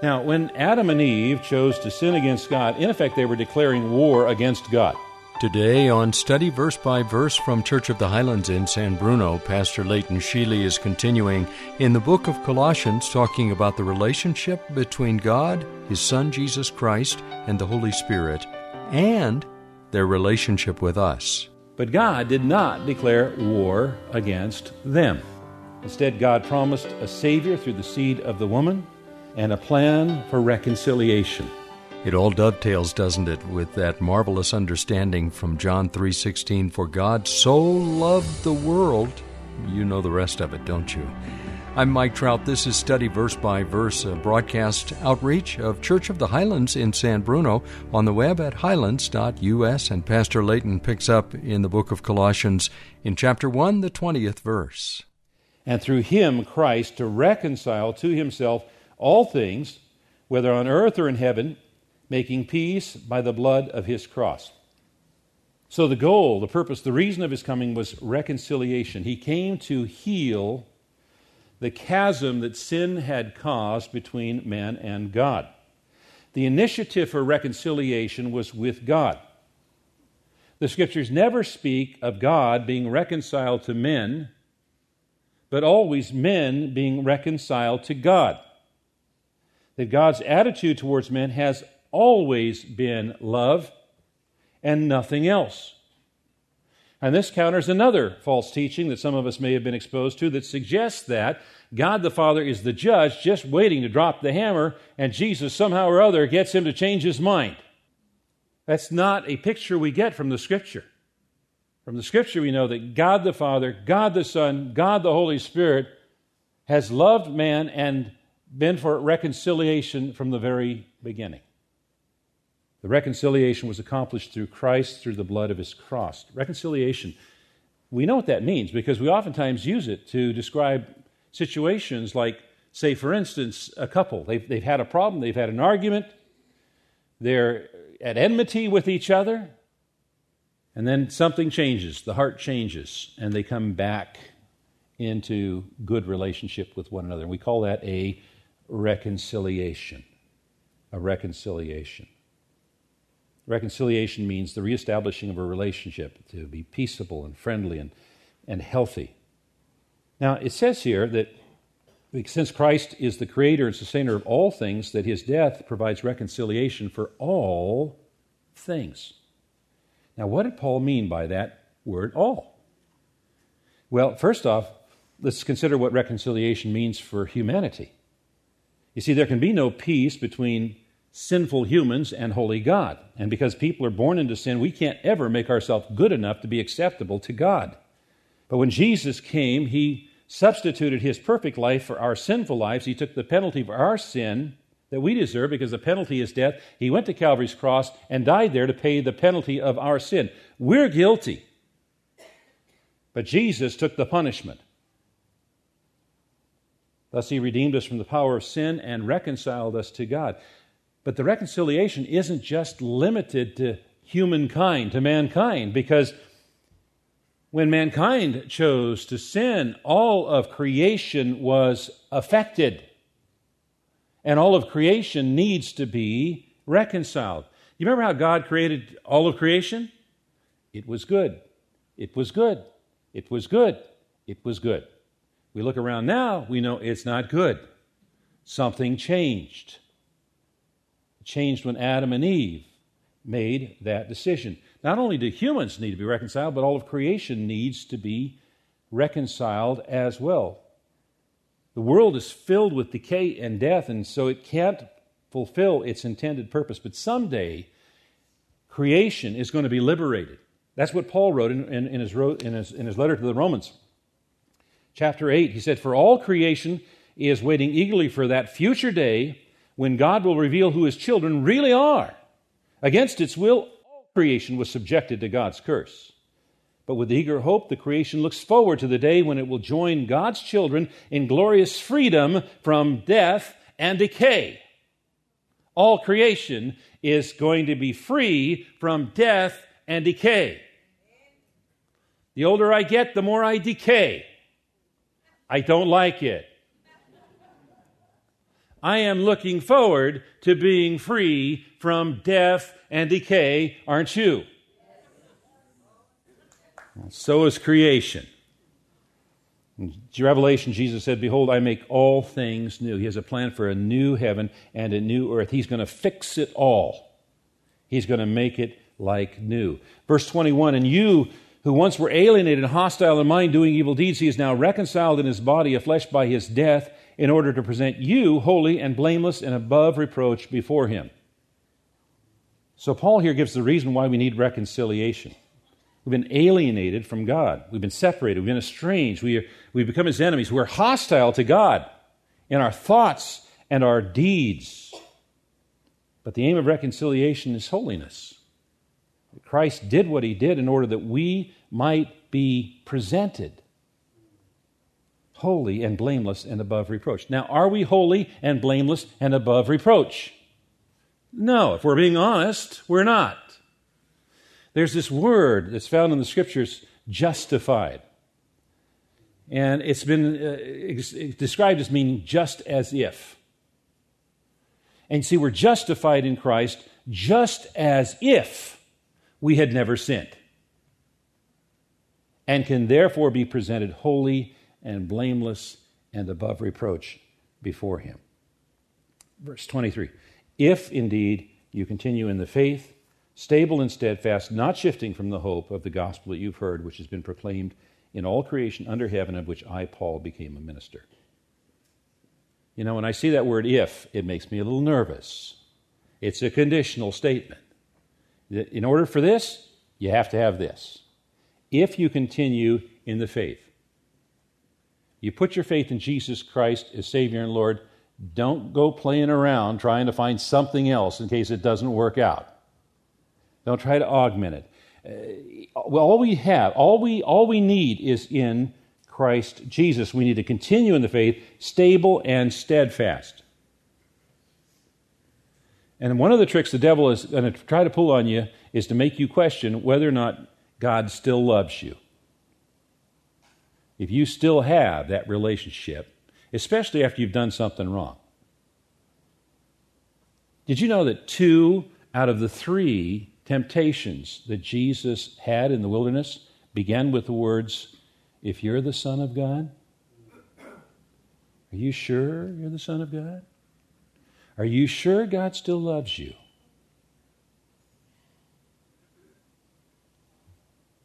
Now, when Adam and Eve chose to sin against God, in effect, they were declaring war against God. Today, on Study Verse by Verse from Church of the Highlands in San Bruno, Pastor Leighton Sheely is continuing in the book of Colossians, talking about the relationship between God, His Son Jesus Christ, and the Holy Spirit, and their relationship with us. But God did not declare war against them. Instead, God promised a Savior through the seed of the woman and a plan for reconciliation. It all dovetails, doesn't it, with that marvelous understanding from John 3:16 for God so loved the world. You know the rest of it, don't you? I'm Mike Trout. This is Study Verse by Verse, a broadcast outreach of Church of the Highlands in San Bruno on the web at highlands.us. And Pastor Layton picks up in the book of Colossians in chapter 1, the 20th verse. And through him, Christ, to reconcile to himself all things, whether on earth or in heaven, making peace by the blood of his cross. So, the goal, the purpose, the reason of his coming was reconciliation. He came to heal the chasm that sin had caused between man and God. The initiative for reconciliation was with God. The scriptures never speak of God being reconciled to men, but always men being reconciled to God that God's attitude towards men has always been love and nothing else. And this counters another false teaching that some of us may have been exposed to that suggests that God the Father is the judge just waiting to drop the hammer, and Jesus somehow or other gets him to change his mind. That's not a picture we get from the Scripture. From the Scripture, we know that God the Father, God the Son, God the Holy Spirit has loved man and been for reconciliation from the very beginning. The reconciliation was accomplished through Christ, through the blood of his cross. Reconciliation, we know what that means because we oftentimes use it to describe situations like, say, for instance, a couple. They've, they've had a problem, they've had an argument, they're at enmity with each other, and then something changes, the heart changes, and they come back into good relationship with one another. And we call that a reconciliation. A reconciliation. Reconciliation means the reestablishing of a relationship to be peaceable and friendly and, and healthy. Now, it says here that since Christ is the creator and sustainer of all things, that his death provides reconciliation for all things. Now, what did Paul mean by that word all? Well, first off, let's consider what reconciliation means for humanity. You see, there can be no peace between sinful humans and holy God. And because people are born into sin, we can't ever make ourselves good enough to be acceptable to God. But when Jesus came, he substituted his perfect life for our sinful lives. He took the penalty for our sin that we deserve because the penalty is death. He went to Calvary's cross and died there to pay the penalty of our sin. We're guilty. But Jesus took the punishment. Thus, he redeemed us from the power of sin and reconciled us to God. But the reconciliation isn't just limited to humankind, to mankind, because when mankind chose to sin, all of creation was affected. And all of creation needs to be reconciled. You remember how God created all of creation? It was good. It was good. It was good. It was good. We look around now, we know it's not good. Something changed. It changed when Adam and Eve made that decision. Not only do humans need to be reconciled, but all of creation needs to be reconciled as well. The world is filled with decay and death, and so it can't fulfill its intended purpose. But someday, creation is going to be liberated. That's what Paul wrote in, in, in, his, in, his, in his letter to the Romans chapter 8, he said, For all creation is waiting eagerly for that future day when God will reveal who his children really are. Against its will, all creation was subjected to God's curse. But with eager hope, the creation looks forward to the day when it will join God's children in glorious freedom from death and decay. All creation is going to be free from death and decay. The older I get, the more I decay. I don't like it. I am looking forward to being free from death and decay, aren't you? So is creation. In Revelation, Jesus said, Behold, I make all things new. He has a plan for a new heaven and a new earth. He's going to fix it all, He's going to make it like new. Verse 21 And you who once were alienated and hostile in mind, doing evil deeds, he is now reconciled in his body of flesh by his death, in order to present you holy and blameless and above reproach before him. So, Paul here gives the reason why we need reconciliation. We've been alienated from God. We've been separated. We've been estranged. We are, we've become his enemies. We're hostile to God in our thoughts and our deeds. But the aim of reconciliation is holiness. Christ did what he did in order that we might be presented holy and blameless and above reproach. Now, are we holy and blameless and above reproach? No, if we're being honest, we're not. There's this word that's found in the scriptures, justified. And it's been uh, described as meaning just as if. And see, we're justified in Christ just as if we had never sinned. And can therefore be presented holy and blameless and above reproach before Him. Verse 23 If indeed you continue in the faith, stable and steadfast, not shifting from the hope of the gospel that you've heard, which has been proclaimed in all creation under heaven, of which I, Paul, became a minister. You know, when I see that word if, it makes me a little nervous. It's a conditional statement. In order for this, you have to have this. If you continue in the faith, you put your faith in Jesus Christ as Savior and Lord, don't go playing around trying to find something else in case it doesn't work out. Don't try to augment it. Uh, well, all we have, all we, all we need is in Christ Jesus. We need to continue in the faith, stable and steadfast. And one of the tricks the devil is going to try to pull on you is to make you question whether or not God still loves you. If you still have that relationship, especially after you've done something wrong. Did you know that two out of the three temptations that Jesus had in the wilderness began with the words, If you're the Son of God? Are you sure you're the Son of God? Are you sure God still loves you?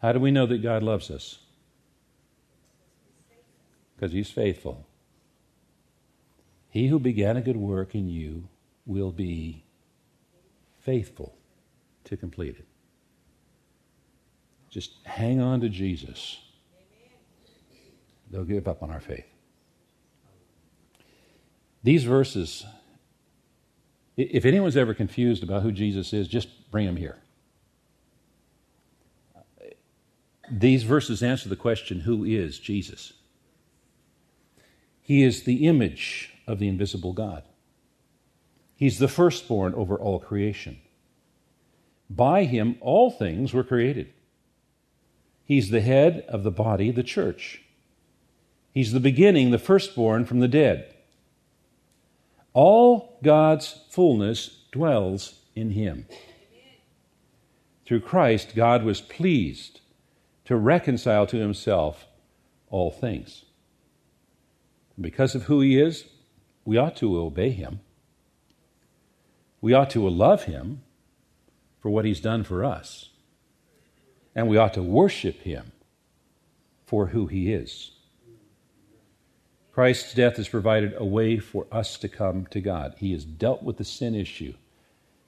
How do we know that God loves us? Because He's faithful. He who began a good work in you will be faithful to complete it. Just hang on to Jesus. They'll give up on our faith. These verses, if anyone's ever confused about who Jesus is, just bring him here. These verses answer the question who is Jesus? He is the image of the invisible God. He's the firstborn over all creation. By him, all things were created. He's the head of the body, the church. He's the beginning, the firstborn from the dead. All God's fullness dwells in him. Through Christ, God was pleased to reconcile to himself all things. Because of who he is, we ought to obey him. We ought to love him for what he's done for us. And we ought to worship him for who he is. Christ's death has provided a way for us to come to God. He has dealt with the sin issue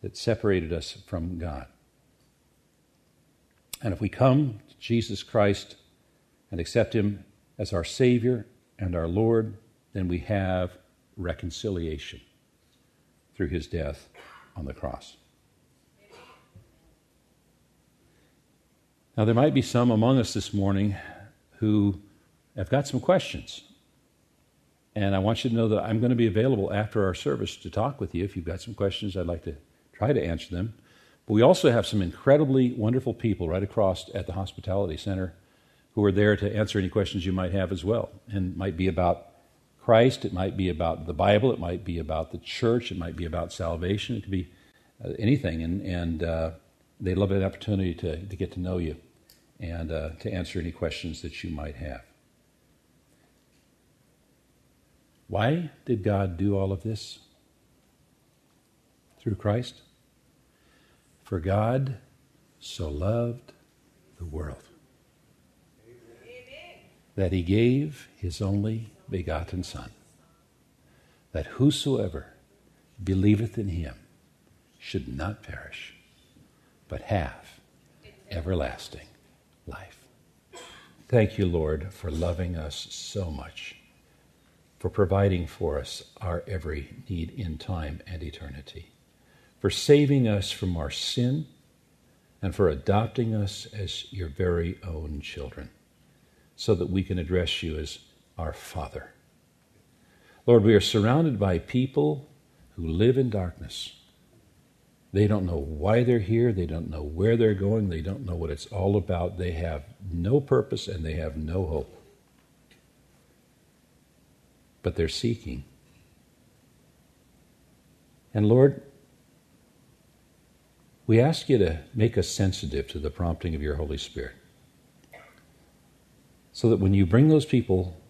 that separated us from God. And if we come to Jesus Christ and accept him as our Savior and our Lord, then we have reconciliation through his death on the cross. Now, there might be some among us this morning who have got some questions. And I want you to know that I'm going to be available after our service to talk with you. If you've got some questions, I'd like to try to answer them. But we also have some incredibly wonderful people right across at the Hospitality Center who are there to answer any questions you might have as well. And it might be about Christ, it might be about the Bible, it might be about the church, it might be about salvation, it could be uh, anything. And, and uh, they love an opportunity to, to get to know you and uh, to answer any questions that you might have. Why did God do all of this? Through Christ? For God so loved the world that he gave his only begotten Son, that whosoever believeth in him should not perish, but have everlasting life. Thank you, Lord, for loving us so much, for providing for us our every need in time and eternity, for saving us from our sin, and for adopting us as your very own children, so that we can address you as our Father. Lord, we are surrounded by people who live in darkness they don't know why they're here. They don't know where they're going. They don't know what it's all about. They have no purpose and they have no hope. But they're seeking. And Lord, we ask you to make us sensitive to the prompting of your Holy Spirit. So that when you bring those people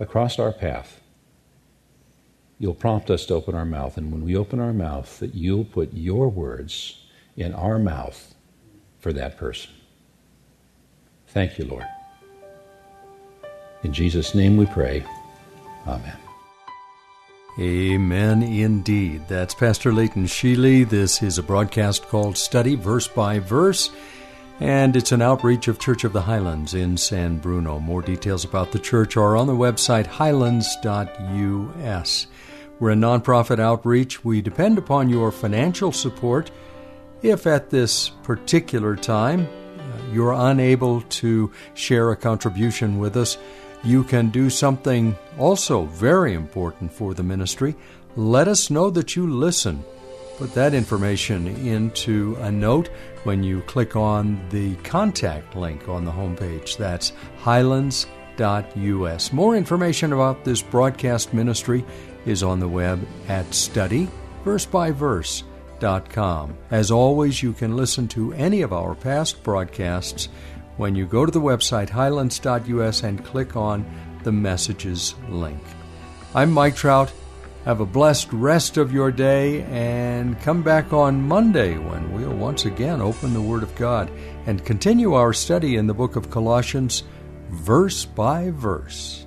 across our path, you'll prompt us to open our mouth. And when we open our mouth, that you'll put your words in our mouth for that person. Thank you, Lord. In Jesus' name we pray. Amen. Amen indeed. That's Pastor Leighton Sheely. This is a broadcast called Study Verse by Verse, and it's an outreach of Church of the Highlands in San Bruno. More details about the church are on the website highlands.us. We're a nonprofit outreach. We depend upon your financial support. If at this particular time uh, you're unable to share a contribution with us, you can do something also very important for the ministry. Let us know that you listen. Put that information into a note when you click on the contact link on the homepage. That's highlands.us. More information about this broadcast ministry is on the web at studyversebyverse.com. As always, you can listen to any of our past broadcasts when you go to the website highlands.us and click on the messages link. I'm Mike Trout. Have a blessed rest of your day and come back on Monday when we'll once again open the Word of God and continue our study in the book of Colossians verse by verse.